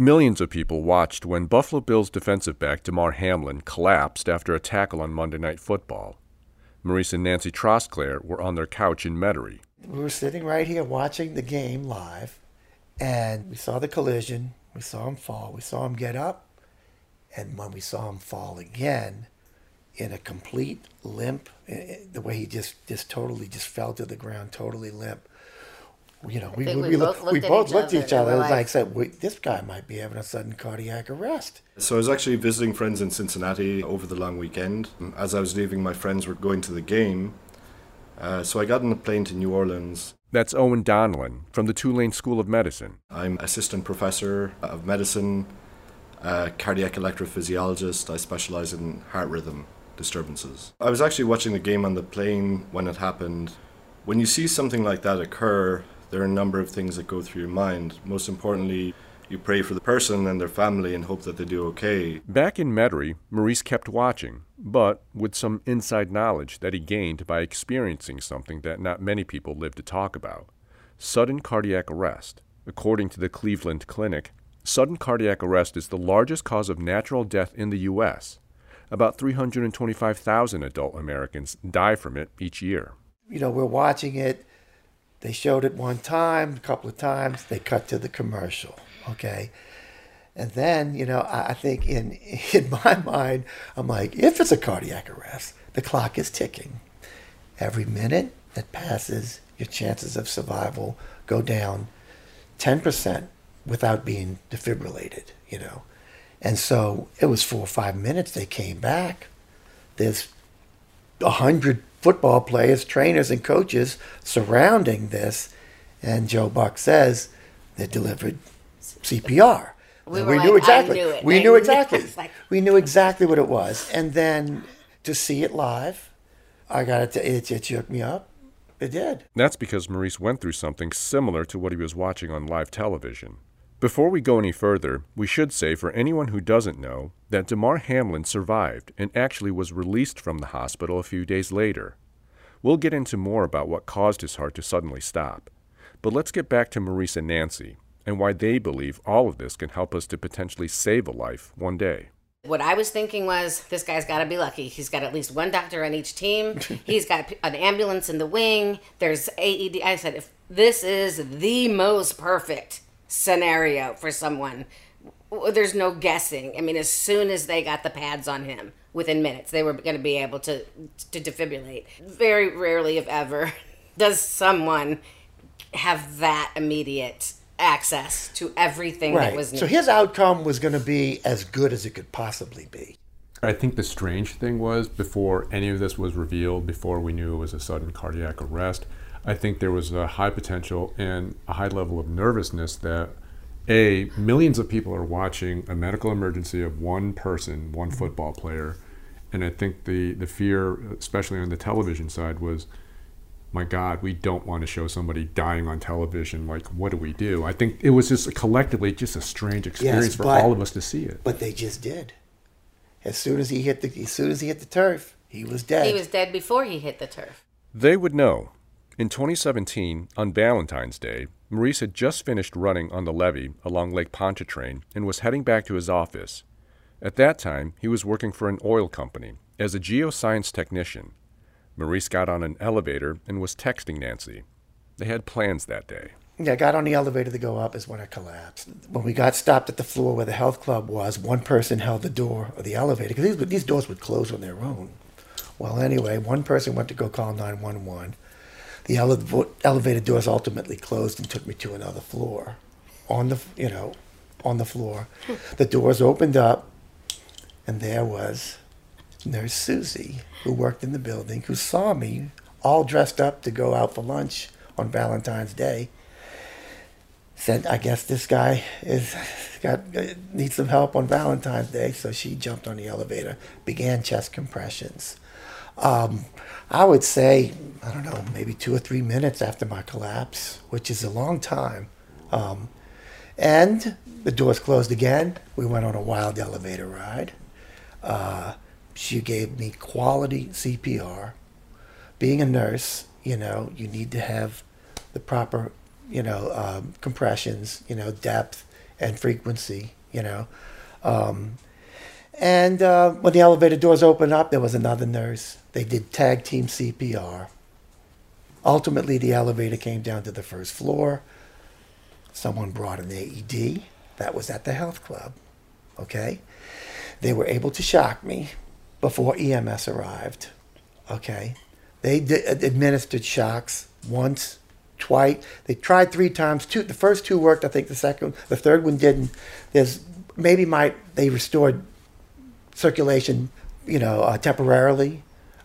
Millions of people watched when Buffalo Bills defensive back Damar Hamlin collapsed after a tackle on Monday Night Football. Maurice and Nancy Trosclair were on their couch in Metairie. We were sitting right here watching the game live, and we saw the collision. We saw him fall. We saw him get up, and when we saw him fall again, in a complete limp, eh, eh, the way he just just totally just fell to the ground, totally limp. You know, we, think we, we both looked we at both each looked other at each and other. we're It was like- like, said, "Wait, this guy might be having a sudden cardiac arrest. So I was actually visiting friends in Cincinnati over the long weekend. As I was leaving, my friends were going to the game. Uh, so I got on a plane to New Orleans. That's Owen Donnellan from the Tulane School of Medicine. I'm assistant professor of medicine, uh, cardiac electrophysiologist. I specialize in heart rhythm disturbances. I was actually watching the game on the plane when it happened. When you see something like that occur, there are a number of things that go through your mind. Most importantly, you pray for the person and their family and hope that they do okay. Back in Metairie, Maurice kept watching, but with some inside knowledge that he gained by experiencing something that not many people live to talk about sudden cardiac arrest. According to the Cleveland Clinic, sudden cardiac arrest is the largest cause of natural death in the U.S. About 325,000 adult Americans die from it each year. You know, we're watching it. They showed it one time, a couple of times. They cut to the commercial. Okay. And then, you know, I, I think in in my mind, I'm like, if it's a cardiac arrest, the clock is ticking. Every minute that passes, your chances of survival go down 10% without being defibrillated, you know. And so it was four or five minutes they came back. There's a hundred football players, trainers, and coaches surrounding this. And Joe Buck says they delivered CPR. We And were knew like, I exactly. knew it. We I knew knew- exactly. Like- we knew exactly what it was. And then to see it live, I got to it, it shook me up. It did. That's because Maurice went through something similar to what he was watching on live television. Before we go any further, we should say for anyone who doesn't know that Damar Hamlin survived and actually was released from the hospital a few days later. We'll get into more about what caused his heart to suddenly stop. But let's get back to Maurice and Nancy and why they believe all of this can help us to potentially save a life one day. What I was thinking was, this guy's got to be lucky. He's got at least one doctor on each team. He's got an ambulance in the wing. There's AED. I said, if this is the most perfect scenario for someone, there's no guessing. I mean, as soon as they got the pads on him, within minutes, they were going to be able to to defibrillate. Very rarely, if ever, does someone have that immediate access to everything that Right. was So his outcome was going to be as good as it could possibly be. I think the strange thing was before any of this was revealed, before we knew it was a sudden cardiac arrest, I think there was a high potential and a high level of nervousness that a millions of people are watching a medical emergency of one person, one football player, and I think the the fear, especially on the television side, was, my God, we don't want to show somebody dying on television. Like, what do we do? I think it was just collectively just a strange experience for but- all of us to see it. But they just did. As soon as he hit the as soon as he hit the turf, he was dead. he was dead before he hit the turf. They would know. In 2017, on Valentine's Day, Maurice had just finished running on the levee along Lake Pontchartrain and was heading back to his office. At that time, he was working for an oil company as a geoscience technician. Maurice got on an elevator and was texting Nancy. They had plans that day. Yeah, I got on the elevator to go up is when I collapsed. When we got stopped at the floor where the health club was, one person held the door of the elevator because these, these doors would close on their own. Well, anyway, one person went to go call 911. The ele- elevator doors ultimately closed and took me to another floor. On the, you know, on the floor, the doors opened up, and there was Nurse Susie, who worked in the building, who saw me all dressed up to go out for lunch on Valentine's Day said, I guess this guy is got needs some help on Valentine's Day. So she jumped on the elevator, began chest compressions. Um, I would say, I don't know, maybe two or three minutes after my collapse, which is a long time. Um, and the doors closed again. We went on a wild elevator ride. Uh, she gave me quality CPR. Being a nurse, you know, you need to have the proper, you know, um, compressions, you know, depth, and frequency, you know. Um, and uh, when the elevator doors opened up, there was another nurse. They did tag team CPR. Ultimately, the elevator came down to the first floor. Someone brought an AED. That was at the health club. Okay? They were able to shock me before EMS arrived. Okay? They di- administered shocks once, twice. They tried three times. Two, the first two worked. I think the second, the third one didn't. There's maybe my they restored circulation, you know, uh, temporarily,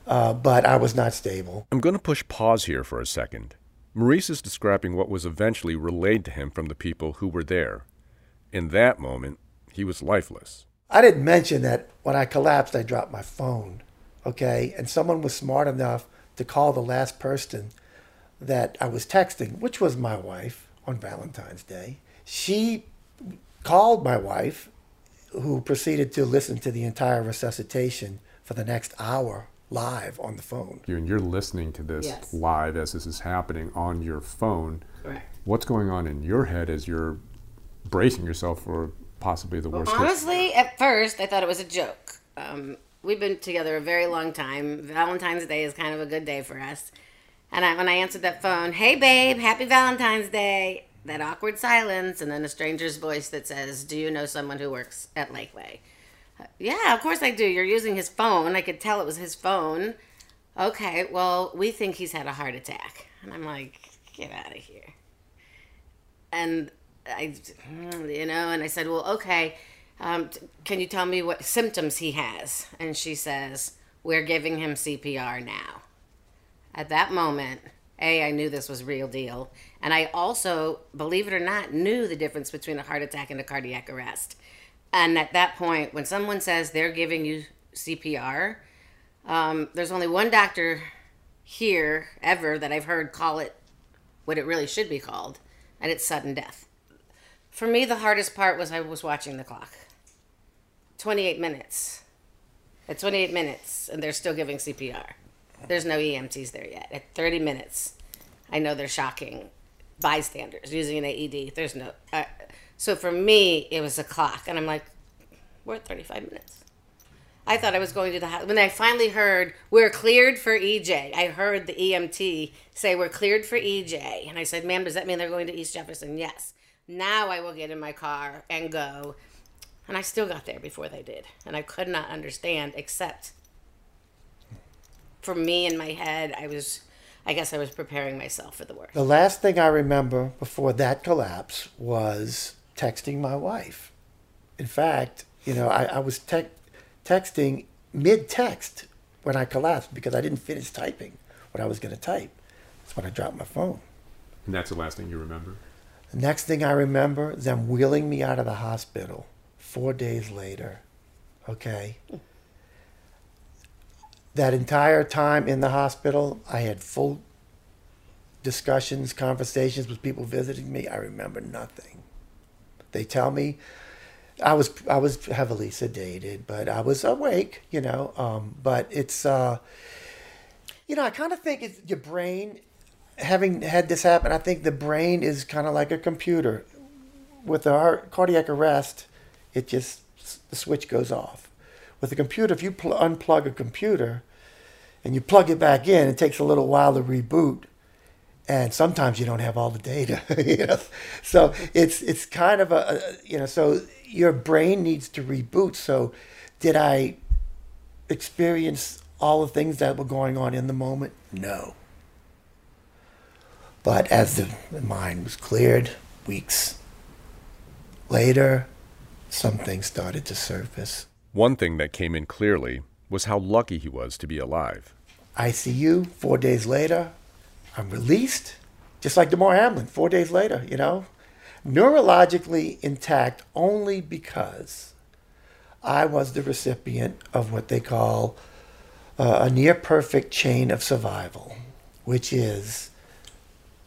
uh, but I was not stable. I'm going to push pause here for a second. Maurice is describing what was eventually relayed to him from the people who were there. In that moment, he was lifeless. I didn't mention that when I collapsed, I dropped my phone. Okay, and someone was smart enough to call the last person that I was texting, which was my wife on Valentine's Day. She called my wife, who proceeded to listen to the entire resuscitation for the next hour live on the phone. You and you're listening to this Yes. live as this is happening on your phone. Correct. What's going on in your head as you're bracing yourself for possibly the worst case? Honestly, at first, I thought it was a joke. Um, we've been together a very long time. Valentine's Day is kind of a good day for us. And I, when I answered that phone, hey babe, happy Valentine's Day, that awkward silence, and then a stranger's voice that says, Do you know someone who works at Lakeway? Uh, Yeah, of course I do. You're using his phone. I could tell it was his phone. Okay, well, we think he's had a heart attack. And I'm like, Get out of here. And I, you know, and I said, well, okay, um, can you tell me what symptoms he has? And she says, we're giving him CPR now. At that moment, A, I knew this was real deal. And I also, believe it or not, knew the difference between a heart attack and a cardiac arrest. And at that point, when someone says they're giving you CPR, um, there's only one doctor here ever that I've heard call it what it really should be called, and it's sudden death. For me, the hardest part was I was watching the clock. 28 minutes. At 28 minutes, and they're still giving CPR. There's no EMTs there yet. At 30 minutes, I know they're shocking bystanders using an AED. There's no. Uh, so for me, it was a clock, and I'm like, we're at 35 minutes. I thought I was going to the house. When I finally heard, we're cleared for EJ, I heard the EMT say, we're cleared for EJ. And I said, ma'am, does that mean they're going to East Jefferson? Yes. Now I will get in my car and go. And I still got there before they did. And I could not understand, except for me in my head, I was, I guess I was preparing myself for the worst. The last thing I remember before that collapse was texting my wife. In fact, you know, I, I was te- texting mid text when I collapsed because I didn't finish typing what I was going to type. That's when I dropped my phone. And that's the last thing you remember? The next thing I remember is them wheeling me out of the hospital four days later. Okay. That entire time in the hospital, I had full discussions, conversations with people visiting me. I remember nothing. They tell me I was I was heavily sedated, but I was awake, you know. Um, but it's uh, you know, I kind of think it's your brain having had this happen, I think the brain is kind of like a computer. With heart, cardiac arrest, it just the switch goes off. With a computer, if you pl- unplug a computer and you plug it back in, it takes a little while to reboot, and sometimes you don't have all the data. you know? So it's it's kind of a, a you know so your brain needs to reboot. So did I experience all the things that were going on in the moment? No. But as the, mind was cleared, weeks later, some things started to surface. One thing that came in clearly was how lucky he was to be alive. ICU, four days later, I'm released, just like Damar Hamlin, four days later, you know, neurologically intact only because I was the recipient of what they call uh, a near perfect chain of survival, which is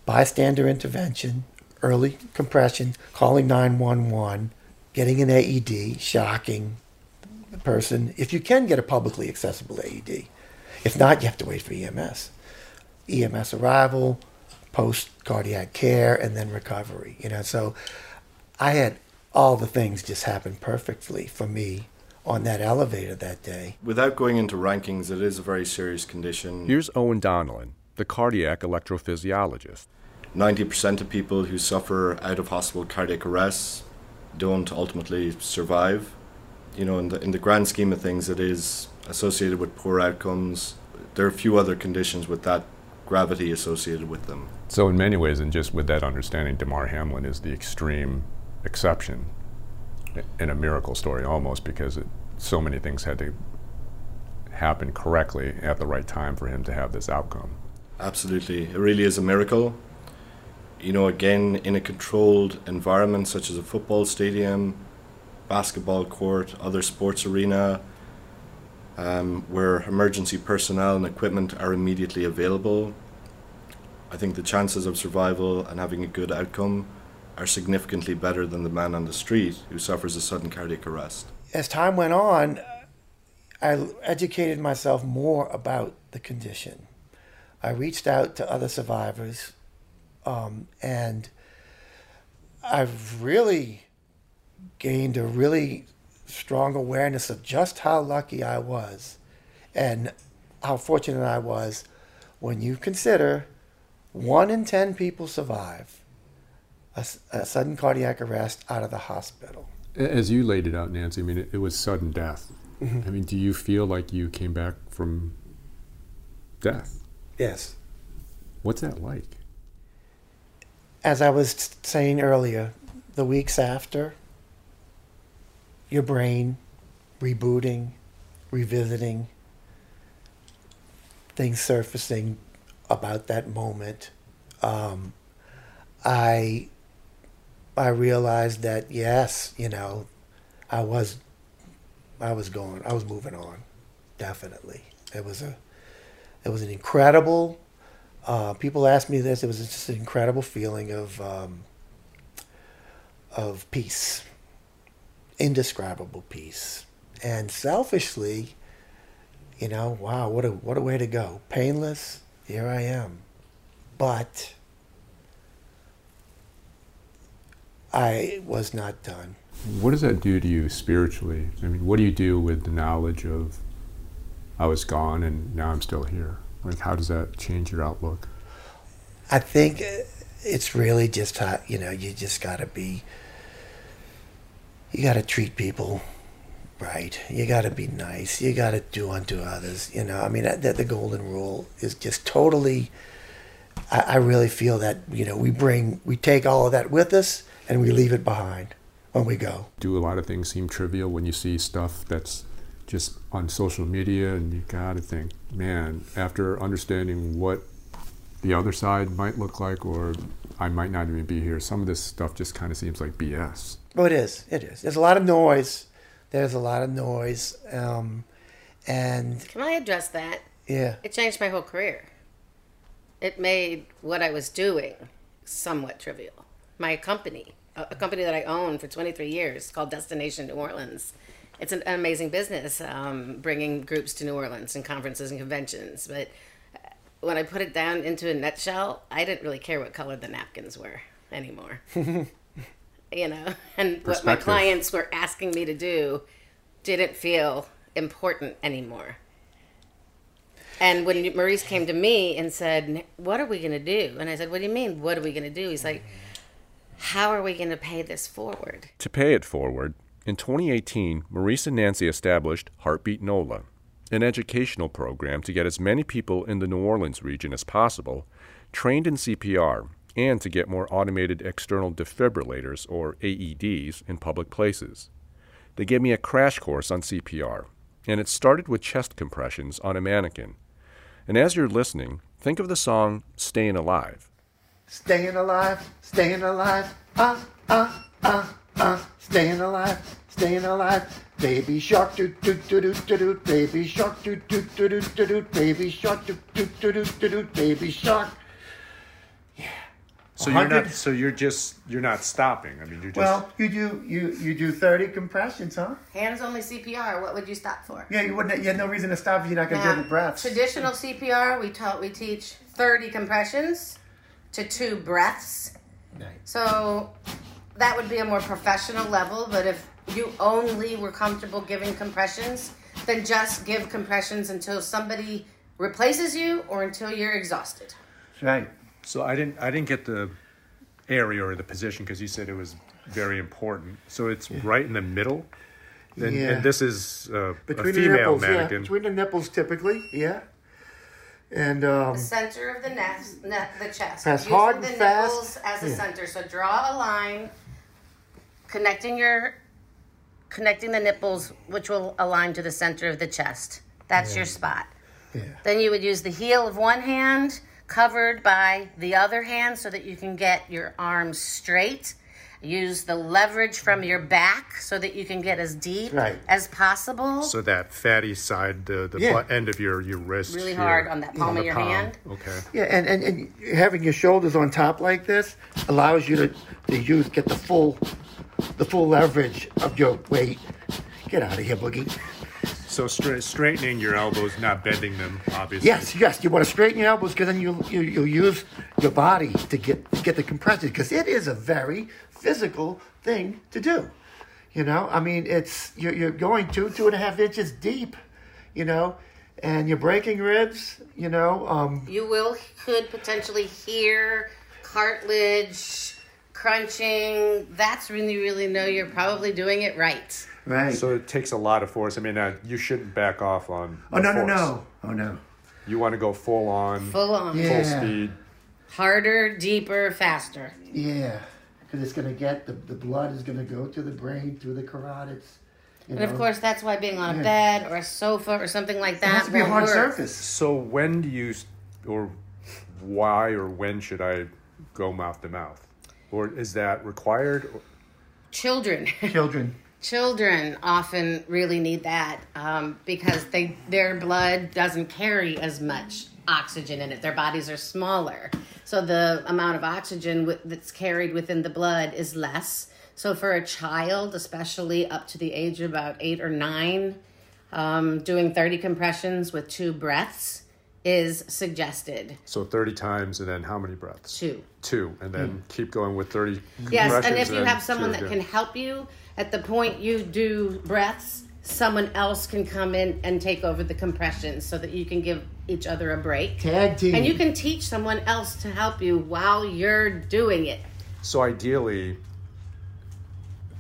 bystander intervention, early compression, calling 911, getting an AED, shocking the person. If you can get a publicly accessible AED, if not, you have to wait for EMS. EMS arrival, post cardiac care, and then recovery. You know, so I had all the things just happened perfectly for me on that elevator that day. Without going into rankings, it is a very serious condition. Here's Owen Donnellan, the cardiac electrophysiologist. 90% of people who suffer out of hospital cardiac arrests don't ultimately survive. You know, in the, in the grand scheme of things, it is associated with poor outcomes. There are a few other conditions with that gravity associated with them. So, in many ways, and just with that understanding, Damar Hamlin is the extreme exception in a miracle story almost because it, so many things had to happen correctly at the right time for him to have this outcome. Absolutely. It really is a miracle. You know, again, in a controlled environment such as a football stadium, basketball court, other sports arena, um, where emergency personnel and equipment are immediately available, I think the chances of survival and having a good outcome are significantly better than the man on the street who suffers a sudden cardiac arrest. As time went on, I educated myself more about the condition. I reached out to other survivors, um, and I've really gained a really strong awareness of just how lucky I was and how fortunate I was when you consider one in 10 people survive a, a sudden cardiac arrest out of the hospital. As you laid it out, Nancy, I mean, it, it was sudden death. Mm-hmm. I mean, do you feel like you came back from death? Yes. What's that like? As I was saying earlier, the weeks after, your brain rebooting, revisiting, things surfacing about that moment. Um, I I realized that yes, you know, I was I was going I was moving on. Definitely. It was a it was an incredible uh, people ask me this, it was just an incredible feeling of um, of peace. Indescribable peace. And selfishly, you know, wow, what a what a way to go. Painless, here I am. But I was not done. What does that do to you spiritually? I mean, what do you do with the knowledge of I was gone and now I'm still here? Like, how does that change your outlook? I think uh, it's really just how, you know, you just got to be, you got to treat people right. You got to be nice. You got to do unto others. You know, I mean, that the golden rule is just totally, I, I really feel that, you know, we bring, we take all of that with us and we leave it behind when we go. Do a lot of things seem trivial when you see stuff that's just on social media and you got to think, man, after understanding what the other side might look like or I might not even be here, some of this stuff just kind of seems like BS. Oh, it is. It is. There's a lot of noise. There's a lot of noise. Um, and can I address that? Yeah. It changed my whole career. It made what I was doing somewhat trivial. My company a company that I own for 23 years called Destination New Orleans. It's an amazing business, um, bringing groups to New Orleans and conferences and conventions. But uh, when I put it down into a nutshell, I didn't really care what color the napkins were anymore. you know, and what my clients were asking me to do didn't feel important anymore. And when Maurice came to me and said, "What are we going to do?" and I said, "What do you mean? What are we going to do?" He's like how are we going to pay this forward? To pay it forward, in 2018, Maurice and Nancy established Heartbeat NOLA, an educational program to get as many people in the New Orleans region as possible trained in CPR and to get more automated external defibrillators, or AEDs, in public places. They gave me a crash course on CPR, and it started with chest compressions on a mannequin. And as you're listening, think of the song Staying Alive Staying alive, staying alive, ah, ah, ah, ah, staying alive, staying alive. Baby shark, doo doo doo doo doo doo, baby shark, doo doo doo doo doo, baby shark, doo doo doo doo doo doo, baby shark. Yeah. So you are not. So you're just. You're not stopping. I mean, you're just. Well, you do. You you do thirty compressions, huh? Hands only CPR. What would you stop for? Yeah, you wouldn't. You had no reason to stop if you're not going to get the breaths. Traditional CPR, we taught. We teach thirty compressions to two breaths. Nice. So that would be a more professional level, but if you only were comfortable giving compressions, then just give compressions until somebody replaces you or until you're exhausted. Right. So I didn't I didn't get the area or the position because you said it was very important. So it's right in the middle. And, Yeah. and this is uh, a Between the female nipples, yeah. Between the nipples, typically, yeah. And um, The center of the neck, ne- the chest. Press Using hard the and fast. nipples as a Yeah. center. So draw a line, connecting your, connecting the nipples, which will align to the center of the chest. That's your spot. yeah. Then you would use the heel of one hand covered by the other hand so that you can get your arms straight. Use the leverage from your back so that you can get as deep Right. as possible. So that fatty side, the, the Yeah. butt end of your, your wrist. really here. hard on that palm On of your palm. hand. Okay. Yeah, and, and, and having your shoulders on top like this allows you to, to use get the full the full leverage of your weight. Get out of here, Boogie. So stra- straightening your elbows, not bending them, obviously. Yes, yes, you want to straighten your elbows because then you you you use your body to get to get the compression because it is a very physical thing to do. You know, I mean, it's you're you're going two two and a half inches deep. You know, and you're breaking ribs. You know, um, You will could potentially hear cartilage crunching. That's when you really know you're probably doing it right. Right. So it takes a lot of force. I mean, uh, you shouldn't back off on. oh no no force. no oh no. You want to go full on, Full on. Yeah. full speed. Harder, deeper, faster. Yeah, because it's going to get the, the blood is going to go to the brain through the carotids. You And of course, that's why being on a Yeah. bed or a sofa or something like it that has to be a hard work. surface. So when do you, or why or when should I go mouth to mouth? Or is that required? Children. Children. Children often really need that um, because they their blood doesn't carry as much oxygen in it. Their bodies are smaller, so the amount of oxygen wi- that's carried within the blood is less. So for a child, especially up to the age of about eight or nine, um, doing thirty compressions with two breaths is suggested. So 30 times and then how many breaths? Two. Two. And then keep going with 30 Yes, and if you have someone that again. can help you at the point you do breaths, someone else can come in and take over the compressions so that you can give each other a break. Tag team. And you can teach someone else to help you while you're doing it. So ideally,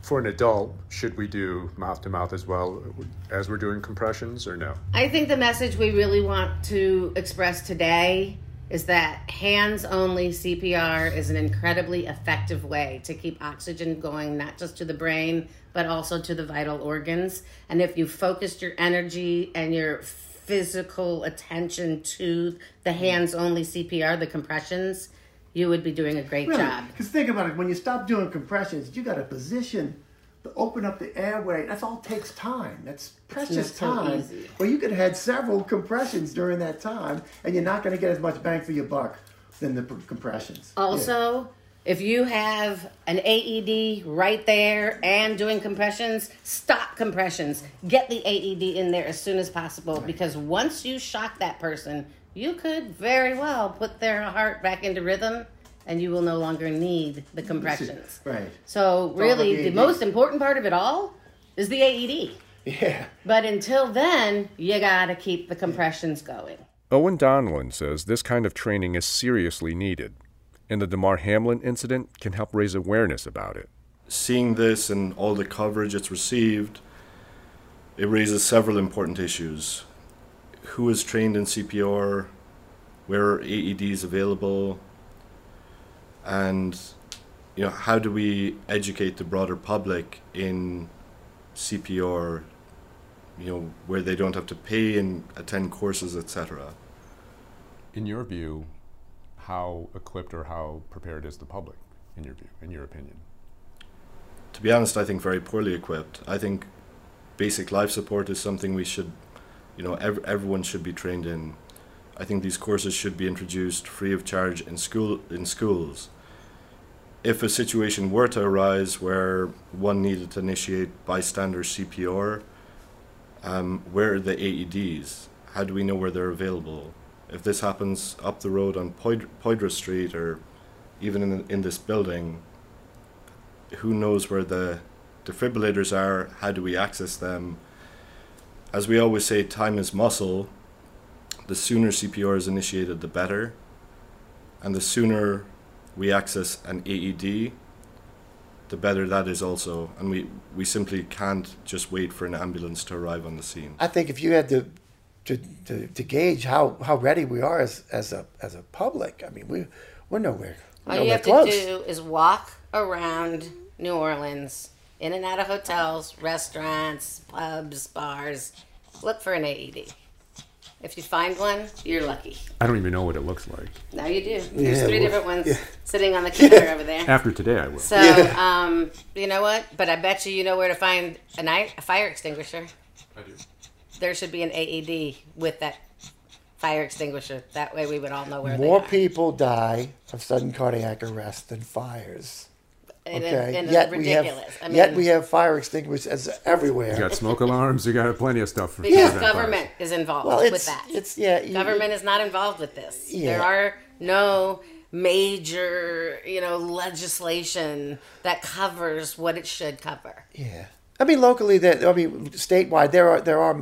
for an adult, should we do mouth to mouth as well as we're doing compressions or no? I think the message we really want to express today is that hands only CPR is an incredibly effective way to keep oxygen going, not just to the brain, but also to the vital organs. And if you focused your energy and your physical attention to the hands only CPR, the compressions, you would be doing a great Really? job. Because think about it, when you stop doing compressions, you got to position to open up the airway. That's all takes time. That's precious so time. easy. Well, you could have had several compressions during that time, and you're not going to get as much bang for your buck than the compressions. Also, if you have an AED right there and doing compressions, stop compressions. Get the AED in there as soon as possible because once you shock that person, you could very well put their heart back into rhythm and you will no longer need the compressions. Right. So, about really, the the most important part of it all is the AED. Yeah. But until then, you gotta keep the compressions going. Owen Donnellan says this kind of training is seriously needed, and the Damar Hamlin incident can help raise awareness about it. Seeing this and all the coverage it's received, it raises several important issues. Who is trained in CPR? Where are AEDs available? And you know, how do we educate the broader public in CPR? You know, where they don't have to pay and attend courses, etc. In your view, how equipped or how prepared is the public, in your view, in your opinion? To be honest, I think very poorly equipped. I think basic life support is something we should, you know, ev- everyone should be trained in. I think these courses should be introduced free of charge in school in schools. If a situation were to arise where one needed to initiate bystander CPR, um, where are the AEDs? How do we know where they're available? If this happens up the road on Poyd- Poydras Street or even in, in this building, who knows where the defibrillators are? How do we access them? As we always say, time is muscle. The sooner CPR is initiated, the better. And the sooner we access an AED, the better that is also. And we, we simply can't just wait for an ambulance to arrive on the scene. I think if you had to to, to, to gauge how, how ready we are as, as a as a public, I mean we we're nowhere. All nowhere you have close. to do is walk around New Orleans, in and out of hotels, restaurants, pubs, bars. Look for an AED. If you find one, you're lucky. I don't even know what it looks like. Now you do. There's Yeah, three well, different ones yeah. sitting on the counter over there. After today, I will. So, Yeah. um, you know what? But I bet you you know where to find a, night, a fire extinguisher. I do. There should be an AED with that fire extinguisher. That way we would all know where More they are. people die of sudden cardiac arrest than fires. And, Okay, and yet we ridiculous. have I mean, yet we have fire extinguishers everywhere. You got smoke alarms. You got plenty of stuff for because prevent fires. government is involved well, with it's that. it's yeah. you- government is not involved with this. Yeah. There are no major, you know, legislation that covers what it should cover. Yeah, I mean locally, that I mean statewide, there are there are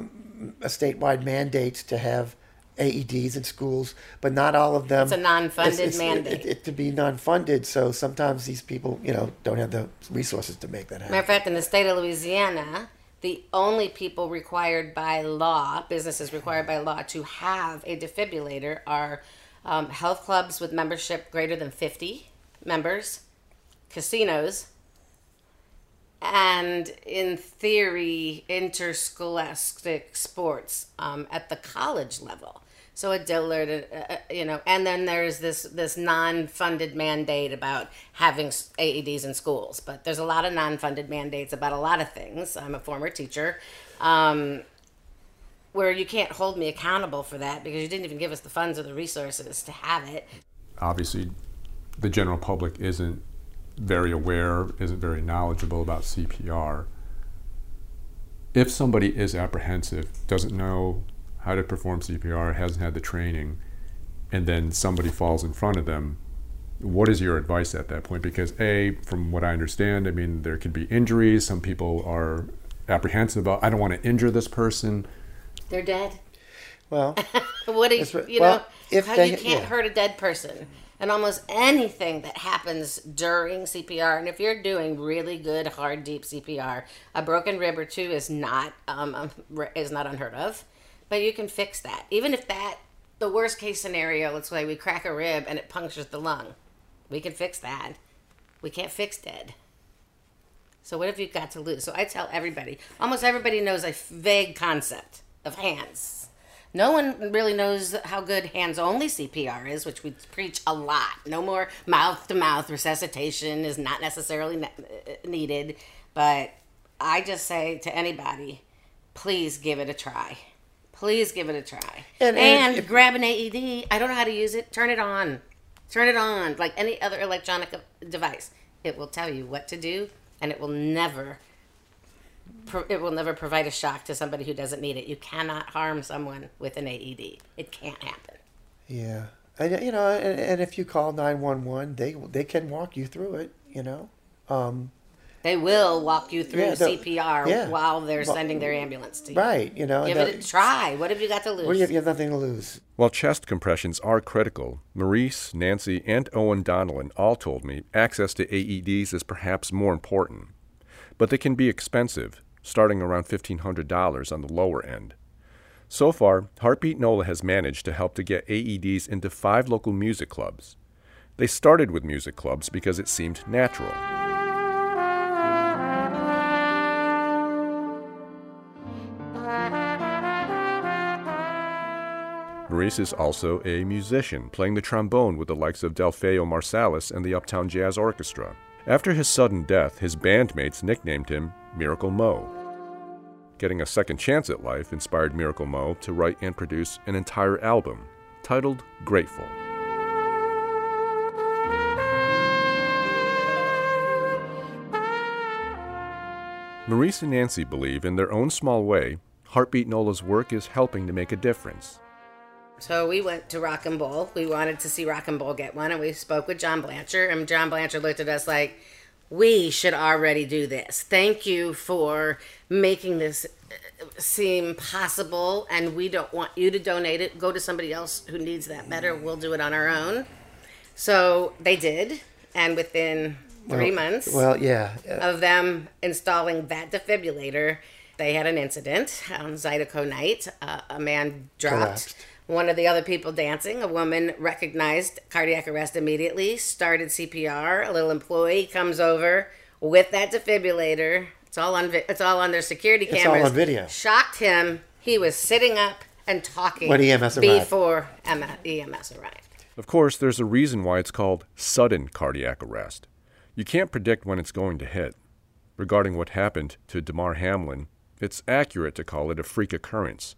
statewide mandates to have AEDs in schools, but not all of them. It's a non-funded it's- it's- mandate. It, it, to be non-funded, so sometimes these people, you know, don't have the resources to make that happen. Matter of fact, in the state of Louisiana, the only people required by law, businesses required by law to have a defibrillator are um, health clubs with membership greater than 50 members, casinos, and in theory, interscholastic sports um, at the college level. So a Dillard, uh, uh, you know, and then there's this this non-funded mandate about having AEDs in schools. But there's a lot of non-funded mandates about a lot of things. I'm a former teacher, um, where you can't hold me accountable for that because you didn't even give us the funds or the resources to have it. obviously the general public isn't very aware, isn't very knowledgeable about CPR. If somebody is apprehensive, doesn't know how to perform CPR, hasn't had the training, and then somebody falls in front of them, what is your advice at that point? Because A, from what I understand, I mean, there could be injuries. Some people are apprehensive about, I don't want to injure this person. They're dead. Well, What do you, you Well, know? if how they- you can't yeah. hurt a dead person, and almost anything that happens during CPR, and if you're doing really good, hard, deep CPR, a broken rib or two is not um, um, is not unheard of, but you can fix that. Even if that the worst case scenario, let's say we crack a rib and it punctures the lung, we can fix that. We can't fix dead. So what have you got to lose? So I tell everybody, almost everybody knows a vague concept of hands. No one really knows how good hands only CPR is, which we preach a lot. No more mouth to mouth resuscitation is not necessarily ne- uh, needed, but I just say to anybody, please give it a try. Please give it a try. And- And, and grab an AED. I don't know how to use it. Turn it on. Turn it on like any other electronic device. It will tell you what to do, and it will never it will never provide a shock to somebody who doesn't need it. You cannot harm someone with an AED. It can't happen. yeah, and you know, and, and if you call nine one one, they they can walk you through it. You know, um, They will walk you through Yeah, CPR yeah. while they're Well, sending their ambulance to you. right? You know, Give it a try. What have you got to lose? Well, you have, you have nothing to lose. While chest compressions are critical, Maurice, Nancy, and Owen Donnellan all told me access to AEDs is perhaps more important. But they can be expensive, starting around $1,500 on the lower end. So far, Heartbeat NOLA has managed to help to get AEDs into five local music clubs. They started with music clubs because it seemed natural. Maurice is also a musician, playing the trombone with the likes of Delfeayo Marsalis and the Uptown Jazz Orchestra. After his sudden death, his bandmates nicknamed him Miracle Meaux. Getting a second chance at life inspired Miracle Meaux to write and produce an entire album titled Grateful. Maurice and Nancy believe, in their own small way, Heartbeat Nola's work is helping to make a difference. So we went to Rock 'n' Bowl. We wanted to see Rock 'n' Bowl get one, and we spoke with John Blanchard. And John Blanchard looked at us like, we should already do this. Thank you for making this uh, seem possible, and we don't want you to donate it. Go to somebody else who needs that better. We'll do it on our own. So they did, and within three Well- months Well, yeah. of them installing that defibrillator, they had an incident on Zydeco night. Uh, a man dropped. Collapsed. One of the other people dancing, a woman recognized cardiac arrest immediately, started CPR. A little employee comes over with that defibrillator. It's all on. vi- It's all on their security cameras. It's all on video. Shocked him. He was sitting up and talking When EMS arrived. before EMS EMS arrived. Of course, there's a reason why it's called sudden cardiac arrest. You can't predict when it's going to hit. Regarding what happened to Damar Hamlin, it's accurate to call it a freak occurrence.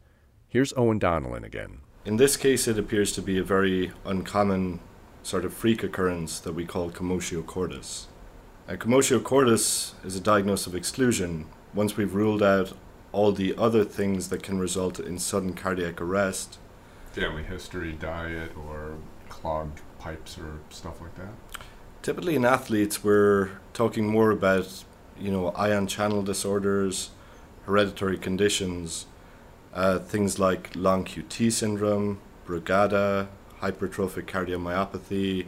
Here's Owen Donnellan again. In this case, it appears to be a very uncommon sort of freak occurrence that we call commotio cordis. A commotio cordis is a diagnosis of exclusion. Once we've ruled out all the other things that can result in sudden cardiac arrest, Family history, diet, or clogged pipes or stuff like that. typically in athletes, we're talking more about, you know, ion channel disorders, hereditary conditions, uh, things like long QT syndrome, Brugada, hypertrophic cardiomyopathy,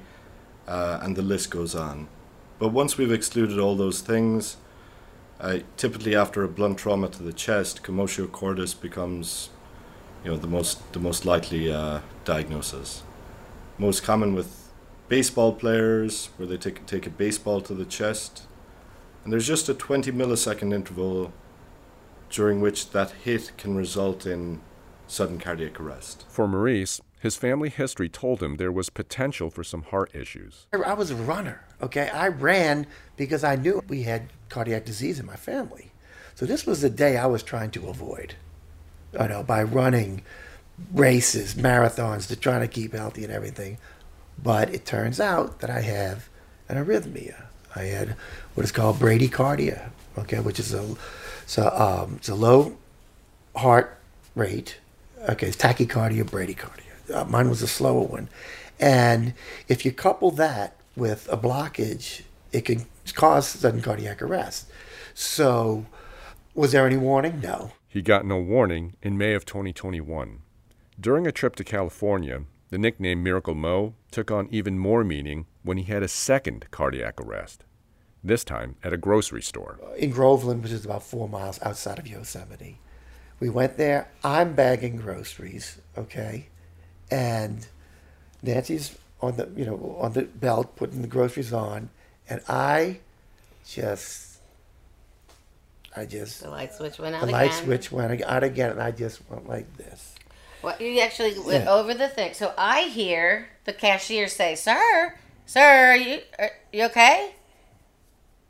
uh, and the list goes on. But once we've excluded all those things, uh, typically after a blunt trauma to the chest, commotio cordis becomes, you know, the most the most likely uh, diagnosis. Most common with baseball players, where they take take a baseball to the chest, and there's just a 20 millisecond interval during which that hit can result in sudden cardiac arrest. For Maurice, his family history told him there was potential for some heart issues. I was a runner. Okay, I ran because I knew we had cardiac disease in my family. So this was the day I was trying to avoid. you know by running races, marathons to try to keep healthy and everything. But it turns out that I have an arrhythmia. I had what is called bradycardia. Okay, which is a so um, it's a low heart rate. Okay, it's tachycardia, bradycardia. Uh, mine was a slower one. And if you couple that with a blockage, it can cause sudden cardiac arrest. So, was there any warning? No. He got no warning in May of 2021. During a trip to California, the nickname Miracle Meaux took on even more meaning when he had a second cardiac arrest, this time at a grocery store. In Groveland, which is about four miles outside of Yosemite. We went there. I'm bagging groceries, okay? And Nancy's on the, you know, on the belt, putting the groceries on. And I just, I just, The light switch went out the again. light switch went out again, and I just went like this. Well, you actually went Yeah. over the thing. So I hear the cashier say, "Sir, sir, are you are you okay?"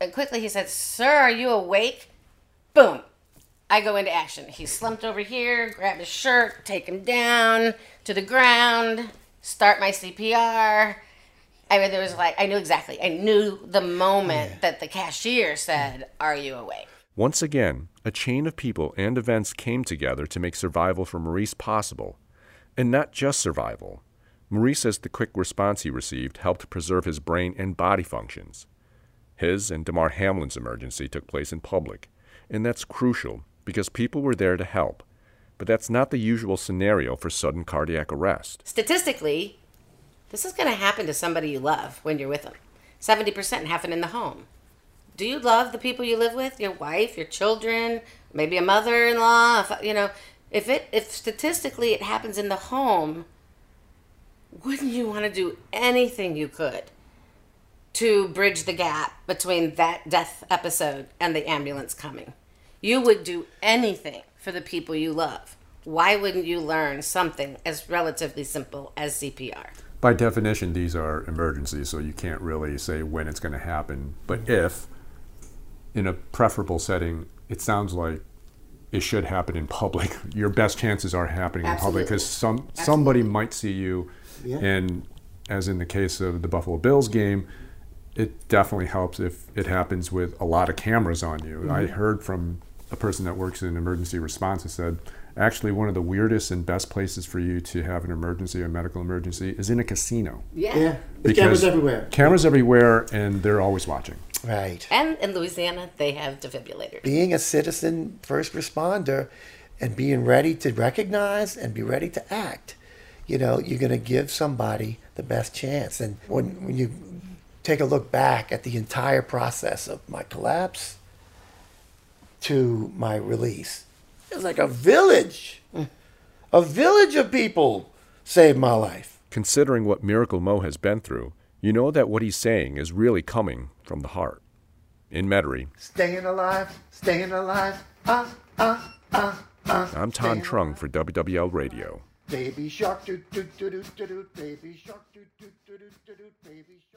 And quickly he said, "Sir, are you awake?" Boom. I go into action. He's slumped over here, grab his shirt, take him down to the ground, start my CPR. I mean, there was like, I knew exactly. I knew the moment that the cashier said, Are you awake? Once again, a chain of people and events came together to make survival for Maurice possible. And not just survival. Maurice says the quick response he received helped preserve his brain and body functions. His and Damar Hamlin's emergency took place in public, and that's crucial because people were there to help. But that's not the usual scenario for sudden cardiac arrest. statistically, this is going to happen to somebody you love when you're with them. 70% happen in the home. Do you love the people you live with? Your wife, your children, maybe a mother-in-law, you know, if it if statistically it happens in the home, wouldn't you want to do anything you could to bridge the gap between that death episode and the ambulance coming? You would do anything for the people you love. Why wouldn't you learn something as relatively simple as CPR? By definition, these are emergencies, so you can't really say when it's going to happen. But if, in a preferable setting, it sounds like it should happen in public, your best chances are happening in public because some somebody might see you, Yeah. and as in the case of the Buffalo Bills game, it definitely helps if it happens with a lot of cameras on you. I mm-hmm. heard from a person that works in emergency response who said, actually, one of the weirdest and best places for you to have an emergency, a medical emergency, is in a casino. Yeah, there's cameras everywhere. Cameras everywhere, and they're always watching. Right. And in Louisiana, they have defibrillators. Being a citizen first responder and being ready to recognize and be ready to act, you know, you're going to give somebody the best chance. And when, when you take a look back at the entire process of my collapse to my release, it's like a village. A village of people saved my life. Considering what Miracle Meaux has been through, you know that what he's saying is really coming from the heart. In Metairie, Staying alive, staying alive. Ah, ah, ah, ah. I'm Tom Trung for WWL Radio. Baby shark, do do do do do do. Baby shark, do do do do do do. Baby shark.